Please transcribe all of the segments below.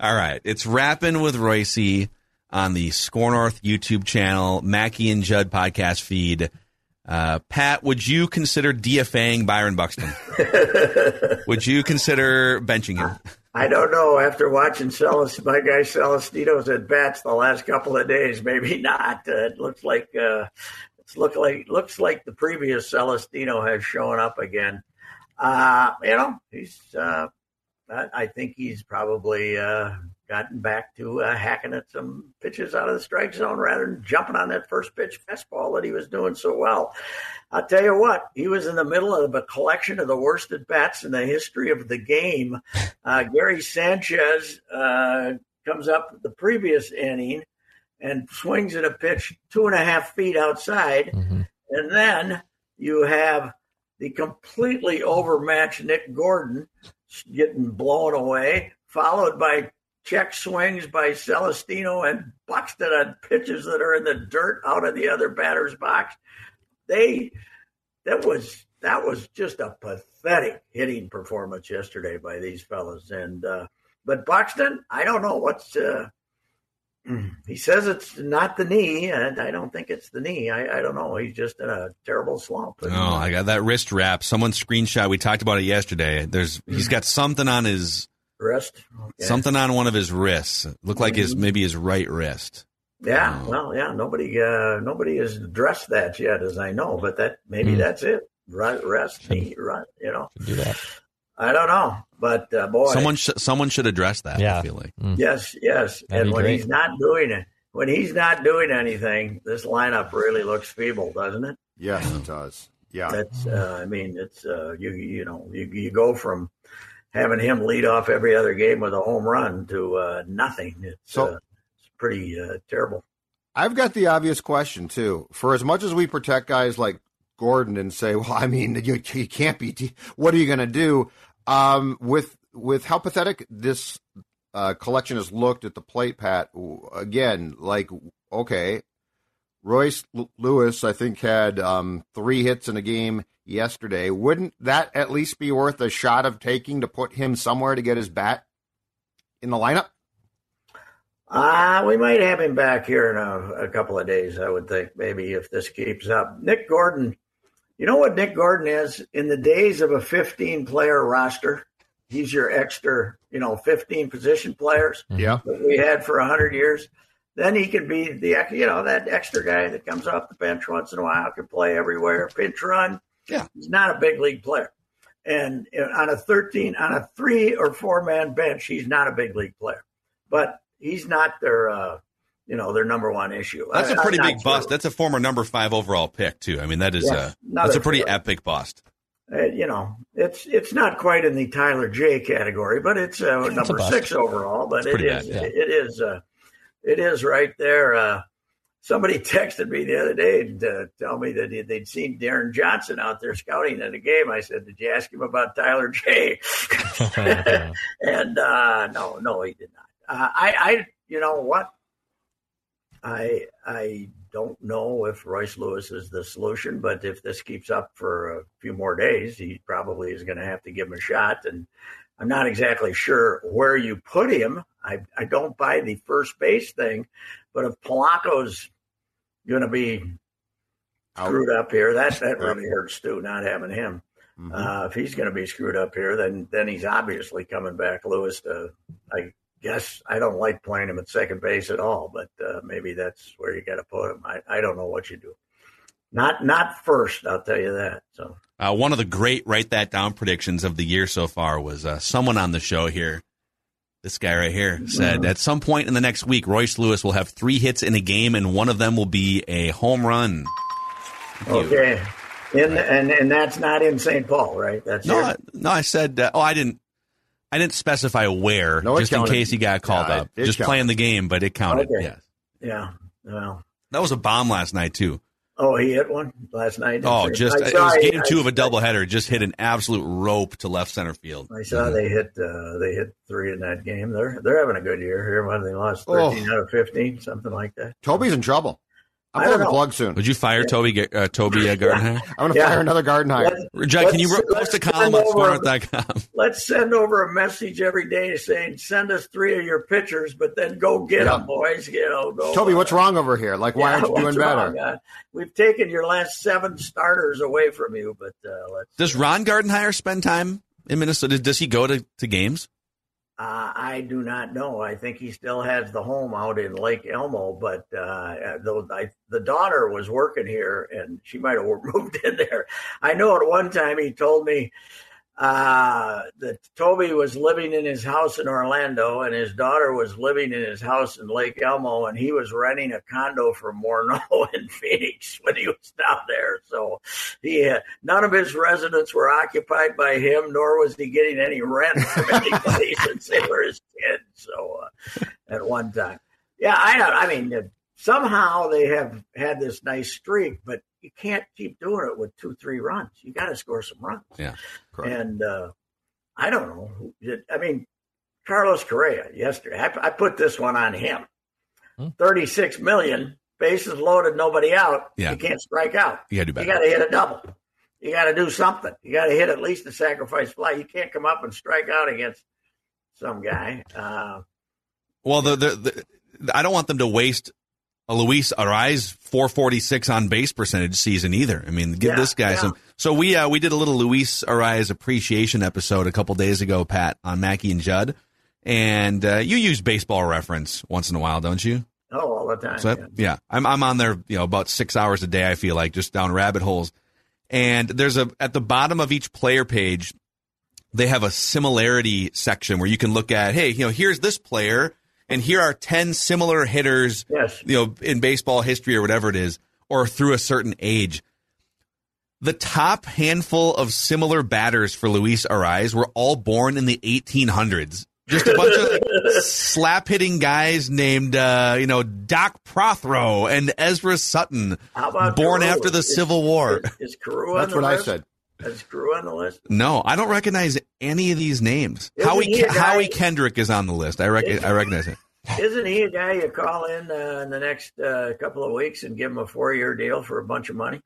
All right, it's rapping with Reusse on the Score North YouTube channel, Mackie and Judd podcast feed. Uh, Pat, would you consider DFAing Byron Buxton? would you consider benching him? I don't know. After watching Celis, my guy Celestino's at bats the last couple of days, maybe not. Uh, it looks like uh, it's look like looks like the previous Celestino has shown up again. Uh, you know, he's. I think he's probably uh, gotten back to uh, hacking at some pitches out of the strike zone rather than jumping on that first pitch fastball that he was doing so well. I'll tell you what, he was in the middle of a collection of the worst at bats in the history of the game. Uh, Gary Sanchez uh, comes up the previous inning and swings at a pitch two and a half feet outside. And then you have the completely overmatched Nick Gordon getting blown away, followed by check swings by Celestino and Buxton on pitches that are in the dirt out of the other batter's box. They that was that was just a pathetic hitting performance yesterday by these fellas. And uh, but Buxton, I don't know what's. Uh, he says it's not the knee, and I don't think it's the knee. I, I don't know. He's just in a terrible slump. Oh, I got that wrist wrap. Someone screenshot. We talked about it yesterday. There's he's got something on his wrist. Okay. something on one of his wrists. Looked like his maybe his right wrist. Yeah, well, yeah. Nobody, uh, nobody has addressed that yet, as I know. But that maybe Hmm. that's it. Right, rest, knee, right. You know, Do that. I don't know, but uh, boy, Someone sh- someone should address that. Yeah. I feel like. Mm. yes, yes. That'd and when great. he's not doing it, when he's not doing anything, this lineup really looks feeble, doesn't it? Yes, it does. Yeah. That's, uh, I mean, it's uh, you, you know, you, you go from having him lead off every other game with a home run to uh, nothing. It's, So- uh, it's pretty uh, terrible. I've got the obvious question too. For as much as we protect guys like Gordon and say, well, I mean, you, you can't be. What are you going to do um, with with how pathetic this uh, collection has looked at the plate? Pat, again, like okay, Royce Lewis, I think had um, three hits in a game yesterday. Wouldn't that at least be worth a shot of taking to put him somewhere to get his bat in the lineup? Uh, we might have him back here in a, a couple of days, I would think, maybe if this keeps up. Nick Gordon, you know what Nick Gordon is? In the days of a 15 player roster, he's your extra, you know, 15 position players Yeah. that we had for 100 years. Then he could be the, you know, that extra guy that comes off the bench once in a while, can play everywhere, pinch run. Yeah. He's not a big league player. And uh, on a 13, on a three or four man bench, he's not a big league player. But he's not their, uh, you know, their number one issue. That's a pretty I'm big not bust. sure. That's a former number five overall pick too. I mean, that is Yes, a that's a a pretty fair. epic bust. Uh, you know, it's it's not quite in the Tyler Jay category, but it's uh, number bust. six overall. But it pretty is bad, yeah. it is uh, it is right there. Uh, somebody texted me the other day to tell me that they'd seen Deron Johnson out there scouting in a game. I said, "Did you ask him about Tyler Jay?" and uh, no, no, he did not. Uh, I, I, you know what? I, I don't know if Royce Lewis is the solution, but if this keeps up for a few more days, he probably is going to have to give him a shot. And I'm not exactly sure where you put him. I, I don't buy the first base thing, but if Polanco's going to be Out. screwed up here, that that really hurts too. Not having him. Mhm. Uh, if he's going to be screwed up here, then then he's obviously coming back. Lewis, to, I guess I don't like playing him at second base at all, but uh, maybe that's where you got to put him. I, I don't know what you do. Not not first, I'll tell you that. So uh, one of the great write that down predictions of the year so far was uh, someone on the show here. This guy right here said mm-hmm. at some point in the next week, Royce Lewis will have three hits in a game, and one of them will be a home run. Okay, in, and and that's not in St. Paul, right? That's no, I, no. I said, uh, oh, I didn't. I didn't specify where, no, just in case he got called yeah, up. Just counted. playing the game, but it counted. Okay. Yes. Yeah. Well, that was a bomb last night too. Oh, he hit one last night. Oh, just it was game two I, of a doubleheader. Just hit an absolute rope to left center field. I saw mm-hmm. they hit uh, they hit three in that game. They're they're having a good year here. When they lost thirteen oh. out of fifteen, something like that. Toby's in trouble. I'm going to plug soon. Would you fire yeah. Toby uh, Toby uh, Gardenhire? I'm going to yeah. fire another Gardenhire. Jack, can you post a column on ScoreNorth.com? Let's send over a message every day saying, "Send us three of your pitchers, but then go get yeah. them, boys." You know, go. Toby, what's wrong over here? Like, why aren't you doing better? Uh, we've taken your last seven starters away from you, but uh, let's. Does Ron Gardenhire spend time in Minnesota? Does he go to, to games? Uh, I do not know. I think he still has the home out in Lake Elmo, but uh, though I, the daughter was working here and she might have moved in there. I know at one time he told me uh, that Toby was living in his house in Orlando and his daughter was living in his house in Lake Elmo and he was renting a condo for Morneau in Phoenix when he was down there. So he had, none of his residents were occupied by him, nor was he getting any rent from anybody since they were his kids. So uh, at one time, yeah, I know I mean, somehow they have had this nice streak, but you can't keep doing it with two, three runs. You got to score some runs. Yeah. Correct. And uh, I don't know. I mean, Carlos Correa yesterday, I, I put this one on him. Hmm. 36 million, bases loaded, nobody out. Yeah. You can't strike out. You got to do better. You got to hit a double. You got to do something. You got to hit at least a sacrifice fly. You can't come up and strike out against some guy. Uh, well, the, the, the I don't want them to waste a Luis Arraez 446 on base percentage season either. I mean, give yeah, this guy yeah. some. So we uh, we did a little Luis Arraez appreciation episode a couple days ago, Pat, on Mackey and Judd, and uh, you use baseball reference once in a while, don't you? Oh, all the time. So yeah. yeah, I'm I'm on there, you know, about six hours a day. I feel like just down rabbit holes, and there's a at the bottom of each player page, they have a similarity section where you can look at, hey, you know, here's this player and here are 10 similar hitters, yes. you know, in baseball history or whatever it is, or through a certain age. The top handful of similar batters for Luis Arraez were all born in the 1800s. Just a bunch of slap hitting guys named, uh, you know, Doc Prothro and Ezra Sutton, born Carew? after the Civil War. Is, is Carew That's what list? I said. Is Carew on the list? No, I don't recognize any of these names. Isn't Howie guy, Howie Kendrick is on the list. I, rec- I recognize it. Isn't he a guy you call in uh, in the next uh, couple of weeks and give him a four year deal for a bunch of money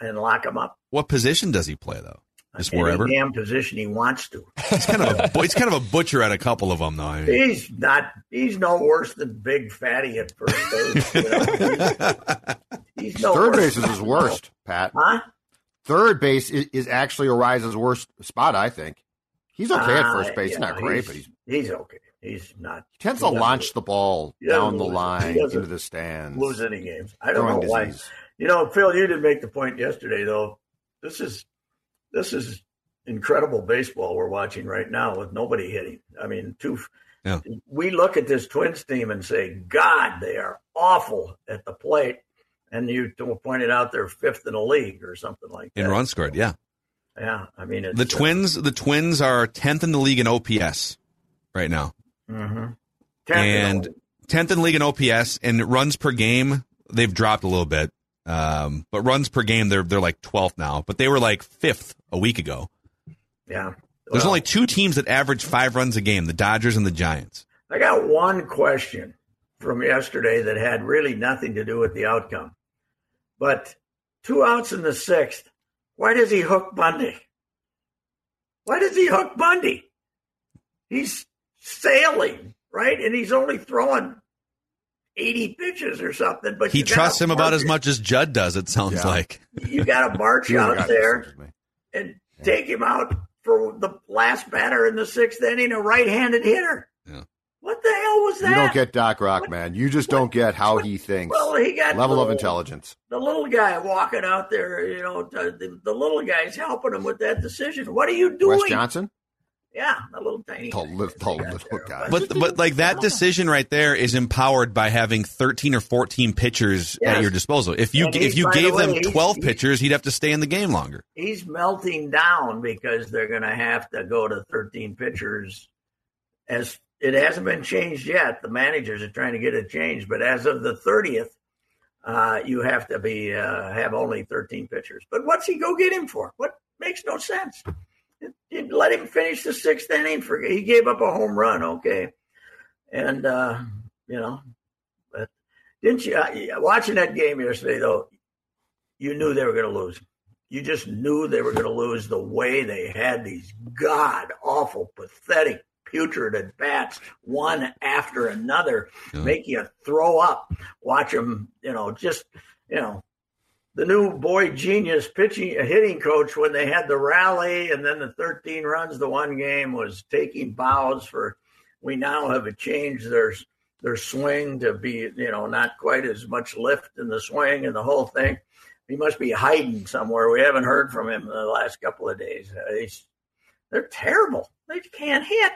and lock him up? What position does he play though? Just Any wherever damn position he wants to. he's kind of a he's kind of a butcher at a couple of them though. I mean. He's not. He's no worse than Big Fatty at first base. You know? he's, he's no third base is his worst, Pat. Huh? Third base is, is actually Arraez's worst spot, I think. He's okay uh, at first base. Yeah, not great, he's, but he's he's okay. He's not. He tends to launch the ball down the line into the stands. Lose any games. I don't know disease. why. You know, Phil, you did make the point yesterday, though. This is this is incredible baseball we're watching right now with nobody hitting. I mean, two. Yeah. We look at this Twins team and say, God, they are awful at the plate and you pointed out they're fifth in the league or something like that. In runs scored, yeah. Yeah, I mean the Twins. Uh, the Twins are tenth in the league in OPS right now, mm-hmm. and tenth in the league in OPS and runs per game. They've dropped a little bit, um, but runs per game they're they're like twelfth now. But they were like fifth a week ago. Yeah, well, there's only two teams that average five runs a game: the Dodgers and the Giants. I got one question from yesterday that had really nothing to do with the outcome. But two outs in the sixth, why does he hook Bundy? Why does he hook Bundy? He's sailing, right? And he's only throwing 80 pitches or something. But he trusts him about as much as Judd does, it sounds yeah. like. You got to march out there and yeah. take him out for the last batter in the sixth inning, a right handed hitter. Yeah. What What the hell was that? You don't get Doc Rock, man. You just don't get how he thinks. Well, he got level the, of intelligence. The little guy walking out there, you know, the, the little guy's helping him with that decision. What are you doing, Wes Johnson? Yeah, the little tiny the, little, the little guy. But but like that decision right there is empowered by having 13 or 14 pitchers Yes. at your disposal. If you And if you by the gave way, them 12 he's- pitchers, he'd have to stay in the game longer. he's melting down because they're going to have to go to 13 pitchers. As it hasn't been changed yet, the managers are trying to get it changed. But as of the 30th, uh, you have to be uh, have only 13 pitchers. But what's he go get him for? What makes no sense? Let him finish the sixth inning. For he gave up a home run, okay, and uh, you know, but didn't you uh, watching that game yesterday though? You knew they were going to lose you just knew they were going to lose the way they had these god awful, pathetic, putrid at bats, one after another, Yeah. make you throw up. Watch them, you know, just you know, the new boy genius pitching hitting coach when they had the rally and then the 13 runs the one game was taking bows for. We now have changed their their swing to be you know not quite as much lift in the swing and the whole thing he must be hiding somewhere. We haven't heard from him in the last couple of days. Uh, he's, they're terrible. They can't hit.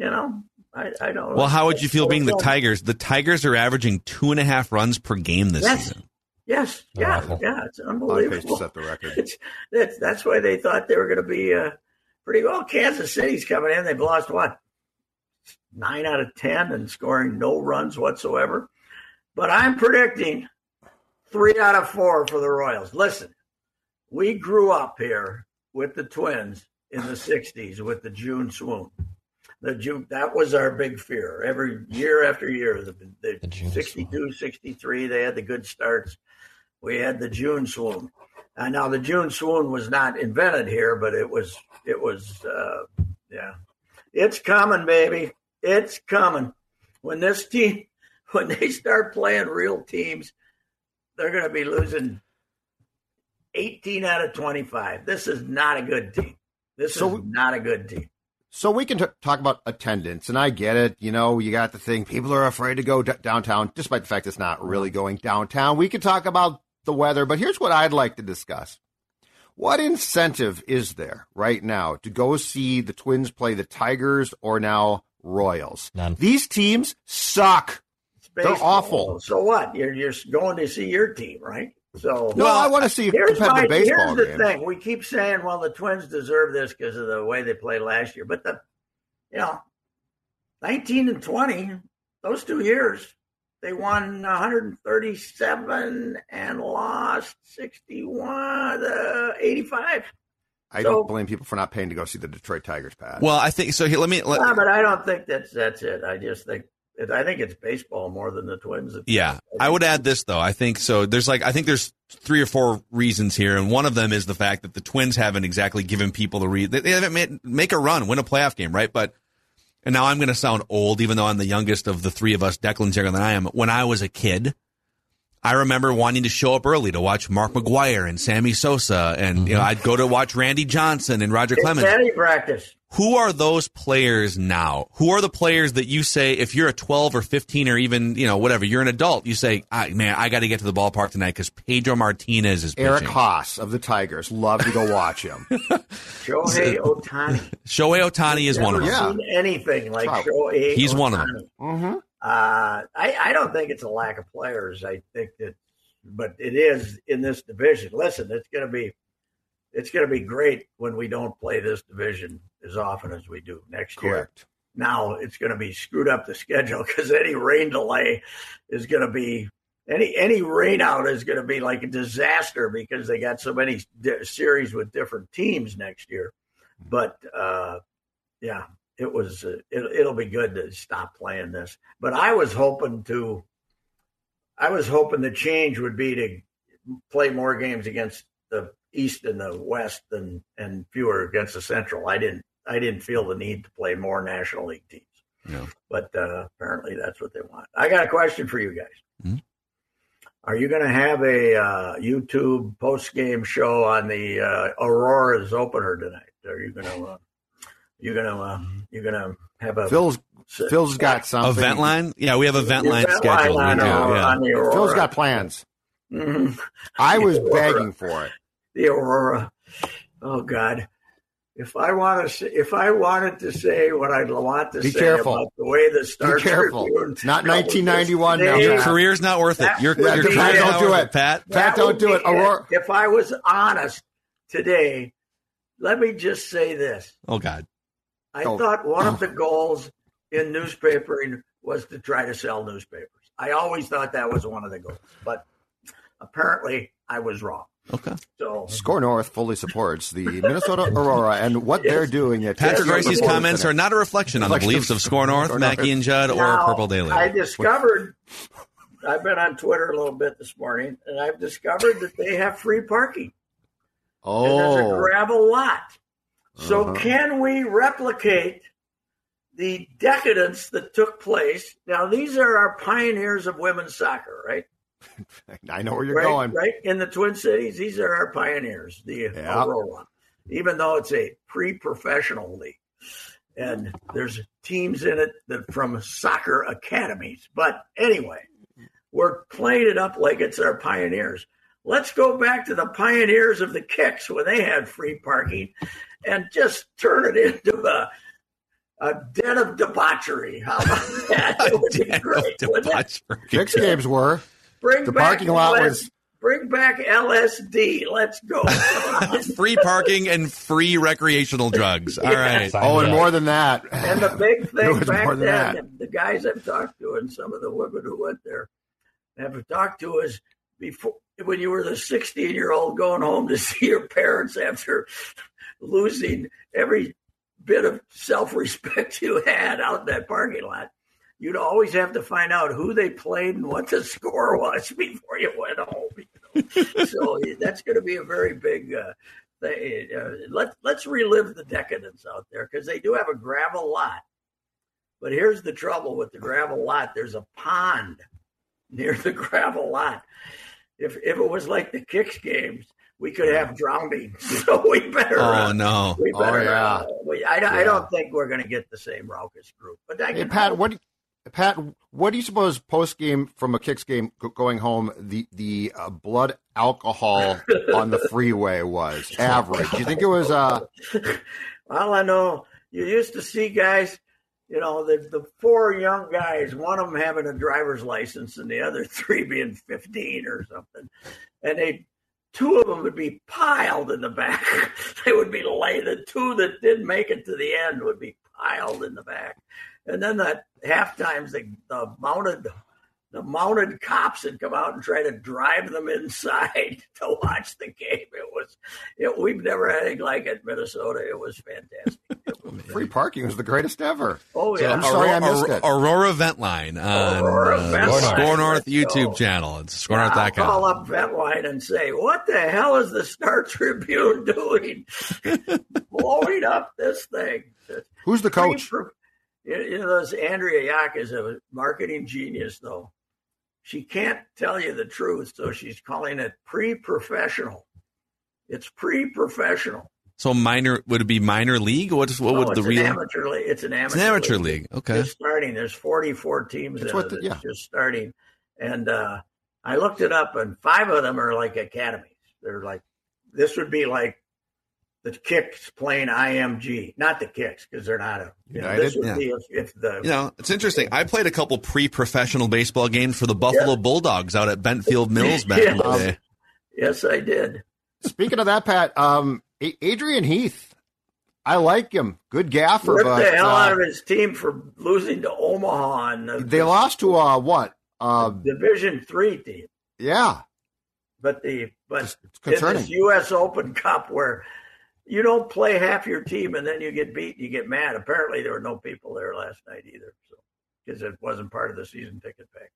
You know, I, I don't. Well, how would you feel being the Tigers? The Tigers are averaging two and a half runs per game this Yes. season. Yes, yeah, Awful. yeah, it's On to unbelievable. set the record. It's, that's that's why they thought they were going to be uh, pretty well. Kansas City's coming in. They've lost what nine out of ten and scoring no runs whatsoever. But I'm predicting three out of four for the Royals. Listen, we grew up here with the Twins in the '60s with the June swoon. The June that was our big fear. Every year after year, the, the, The June 62, 63, they had the good starts. We had the June swoon. Uh, now the June swoon was not invented here, but it was it was uh, yeah, it's coming, baby. It's coming. When this team when they start playing real teams, they're going to be losing 18 out of 25. This is not a good team. This So- is not a good team. So we can t- talk about attendance, and I get it. You know, you got the thing. People are afraid to go d- downtown, despite the fact it's not really going downtown. We could talk about the weather, but here's what I'd like to discuss. What incentive is there right now to go see the Twins play the Tigers or now Royals? None. These teams suck. It's They're awful. So what? You're you're going to see your team, right? So No, I want to see a here's competitive my, baseball here's the game. thing. We keep saying, well, the Twins deserve this because of the way they played last year, but the you know, 19 and 20, those two years, they won 137 and lost 61, uh, 85. I So- don't blame people for not paying to go see the Detroit Tigers, Pat. Well, I think so. Here, let me. Let, Ah, but I don't think that's that's it. I just think I think it's baseball more than the Twins. Yeah, I would add this though. I think so. There's like I think there's three or four reasons here, and one of them is the fact that the Twins haven't exactly given people the read. They, they haven't made, make a run, win a playoff game, right? But and now I'm going to sound old, even though I'm the youngest of the three of us. Declan's younger than I am. When I was a kid, I remember wanting to show up early to watch Mark McGwire and Sammy Sosa, and you know I'd go to watch Randy Johnson and Roger It's Clemens. batting practice. Who are those players now? Who are the players that you say if you're a 12 or 15 or even you know whatever you're an adult, you say, ah, man, I got to get to the ballpark tonight because Pedro Martinez is Eric pitching. Haase of the Tigers. Love to go watch him. Shohei Ohtani. Shohei Ohtani is one of them. Yeah. Seen anything like Shohei? He's Ohtani. one of them. mm-hmm. Uh, I, I don't think it's a lack of players. I think that, but it is in this division. Listen, it's going to be, it's going to be great when we don't play this division as often as we do next year. Correct. Now it's going to be screwed up the schedule because any rain delay is going to be any any rain out is going to be like a disaster because they got so many di- series with different teams next year. But uh, yeah, it was uh, it, it'll be good to stop playing this. But I was hoping to, I was hoping the change would be to play more games against the East and the West and and fewer against the Central. I didn't I didn't feel the need to play more National League teams. No. But uh, apparently that's what they want. I got a question for you guys. Mhm. Are you going to have a uh, YouTube post game show on the uh, Aurora's opener tonight? Are you going to you going to uh, you going to have a Phil's Phil's got something. A vent line? Yeah, we have a vent line vent scheduled. line We on, do, uh, yeah. on. Phil's got plans. Mhm. I was Aurora. begging for it. the Aurora. Oh God. If I want to, say, if I wanted to say what I'd want to Be say careful. about the way the Star Be careful. Tribune It's not 1991 this now, Your Pat. career's not worth it. That Your, would your be career's it. not Don't do worth it. Pat. Pat, that don't do it. Aurora. If I was honest today, let me just say this: Oh God. I Oh. thought one of the goals in newspapering was to try to sell newspapers. I always thought that was one of the goals, but apparently I was wrong. Okay. So Score North fully supports the Minnesota Aurora and what they're doing at Patrick Yes, Reusse's yes. comments are not a reflection on the beliefs of- of Score North, Score North. Mackey and Judd, or Purple Daily. I discovered, I've been on Twitter a little bit this morning, and I've discovered that they have free parking. And there's a Oh, gravel lot. So Uh-huh. can we replicate the decadence that took place? Now, these are our pioneers of women's soccer, right? I know where you're right, going. right in the Twin Cities. These are our pioneers, the Yeah. Aurora, even though it's a pre-professional league, and there's teams in it that from soccer academies. But anyway, we're playing it up like it's our pioneers. Let's go back to the pioneers of the kicks when they had free parking, and just turn it into a a den of debauchery. How about that? It would be great. wouldn't games were. Bring The back parking lot LS was- Bring back LSD. Let's go. free parking and free recreational drugs. All right. Oh, and more than that. and the big thing back then, that. the guys I've talked to and some of the women who went there have talked to us before when you were the 16 year old going home to see your parents after losing every bit of self respect you had out in that parking lot. You'd always have to find out who they played and what the score was before you went home. you know. so that's going to be a very big uh, thing. Uh, let, let's relive the decadence out there because they do have a gravel lot. But here's the trouble with the gravel lot there's a pond near the gravel lot. If, if it was like the kicks games, we could have drowning. So we better. Oh uh, no. we Oh, better. yeah. uh, we, I, I don't think we're going to get the same raucous group. But I Hey, Pat, hope. what? Pat, what do you suppose post game from a kicks game going home the the uh, blood alcohol on the freeway was average? Do you think it was? Uh, All I know, you used to see guys, you know, the, the four young guys, one of them having a driver's license and the other three being 15 or something. And they, two of them would be piled in the back. they would be laid. The two that didn't make it to the end would be piled in the back. And then the half times the, the mounted the mounted cops had come out and try to drive them inside to watch the game. It was, it, we've never had anything like it in Minnesota. It was fantastic. It was- free parking was the greatest ever. oh So yeah, I'm sorry I Aurora, missed it. Aurora Vent Line on Aurora uh, Vent the Score North Let's. YouTube channel. It's I'll call up Ventline and say, "What the hell is the Star Tribune doing, blowing up this thing?" Who's the coach? You you know, this Andrea Yak is a marketing genius, though. She can't tell you the truth, so she's calling it pre-professional. It's pre-professional. So minor would it be minor league? What is what No, would the it's real? an amateur league. It's an amateur. It's an amateur league. Okay. Just starting. There's 44 teams It's what the- yeah. just starting, and uh, I looked it up, and five of them are like academies. They're like this would be like the kicks playing IMG, not the kicks because they're not a. You know, this United? would be if, if the You know, it's interesting. I played a couple pre-professional baseball games for the Buffalo Bulldogs out at Bentfield Mills back in the day. yes, I did. Speaking of that, Pat, um, Adrian Heath, I like him. Good gaffer, Ripped but the hell uh, out of his team for losing to Omaha and the, they lost to uh, what? Uh, Division Three team. yeah, But the but it's concerning. this U.S. Open Cup where you don't play half your team and then you get beat, and you get mad. Apparently, there were no people there last night either, so because it wasn't part of the season ticket package.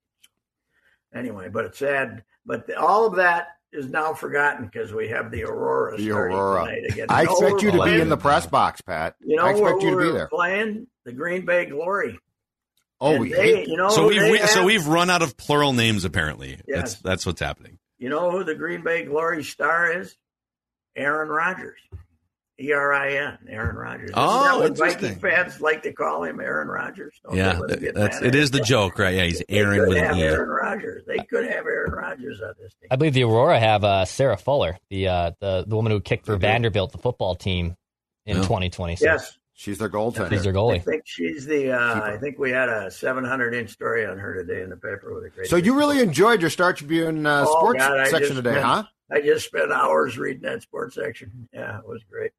Anyway, but it's sad. But the, all of that is now forgotten because we have the Aurora. The Aurora. tonight again. I expect you to we're be in the press box, Pat. You know I expect you to be we're there. Playing the Green Bay Glory. Oh, And we they, hate you know So we've we, so we've run out of plural names apparently. Yes. That's that's what's happening. You know who the Green Bay Glory star is? Aaron Rodgers. E R I N, Aaron Rodgers. Oh, that what interesting. Viking fans like to call him Aaron Rodgers. Don't Yeah, they? That's mad it at is the joke, right? Yeah, he's They Aaron could with have an E. Aaron Rodgers. They could have Aaron Rodgers on this team. I believe the Aurora have uh, Sarah Fuller, the uh, the the woman who kicked for Vanderbilt, the football team, in Yeah. 2026. Yes, She's their goaltender. She's their goalie. I think she's the. Uh, I think we had a 700 inch story on her today in the paper with a great. So you really enjoyed your Star Tribune uh, Oh, sports God, section today, spent- huh? I just spent hours reading that sports section. Yeah, it was great.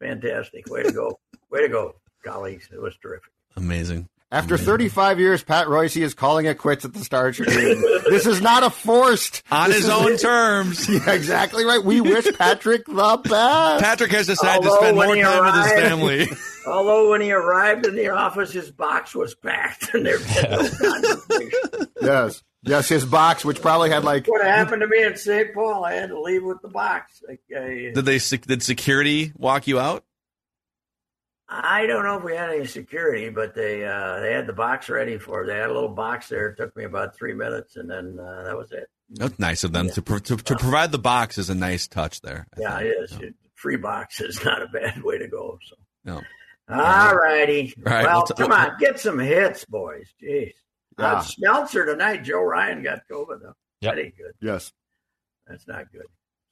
Fantastic. Way to go. Way to go, colleagues. It was terrific. Amazing. After 35 years, Pat Reusse is calling it quits at the Star Tribune. this is not a forced. On his is- own terms. Yeah, exactly right. We wish Patrick the best. Patrick has decided to spend more he time with his family. Although when he arrived in the office, his box was packed and there was no yes, yes, his box, which probably had like What happened to me in St. Paul? I had to leave with the box. Like, I, Did they did security walk you out? I don't know if we had any security, but they uh, they had the box ready for. They had a little box there. It took me about three minutes, and then uh, that was it. That's nice of them to, pro- to to provide the box is a nice touch there. I Yeah, think. it is. It- Free box is not a bad way to go. So, No. all righty. All right, well, we'll t- come on, get some hits, boys. Jeez. Yeah. Uh, Smeltzer tonight. Joe Ryan got COVID though. Yep. That ain't good. yes. That's not good.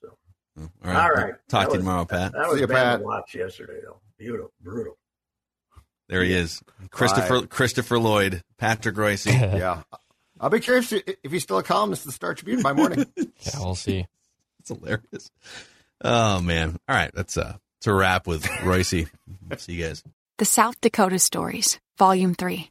So All All right. right. Talk That to you tomorrow, Pat. that was See ya, bad Pat. to watch yesterday though. Beautiful, brutal. There he is. Christopher Christopher Lloyd, Patrick Reusse. Yeah. I'll be curious if he's still a columnist at the Star Tribune by morning. Yeah, we'll see. It's hilarious. Oh man. All right, that's uh it's a wrap with Reusse. See you guys. The South Dakota Stories, Volume 3.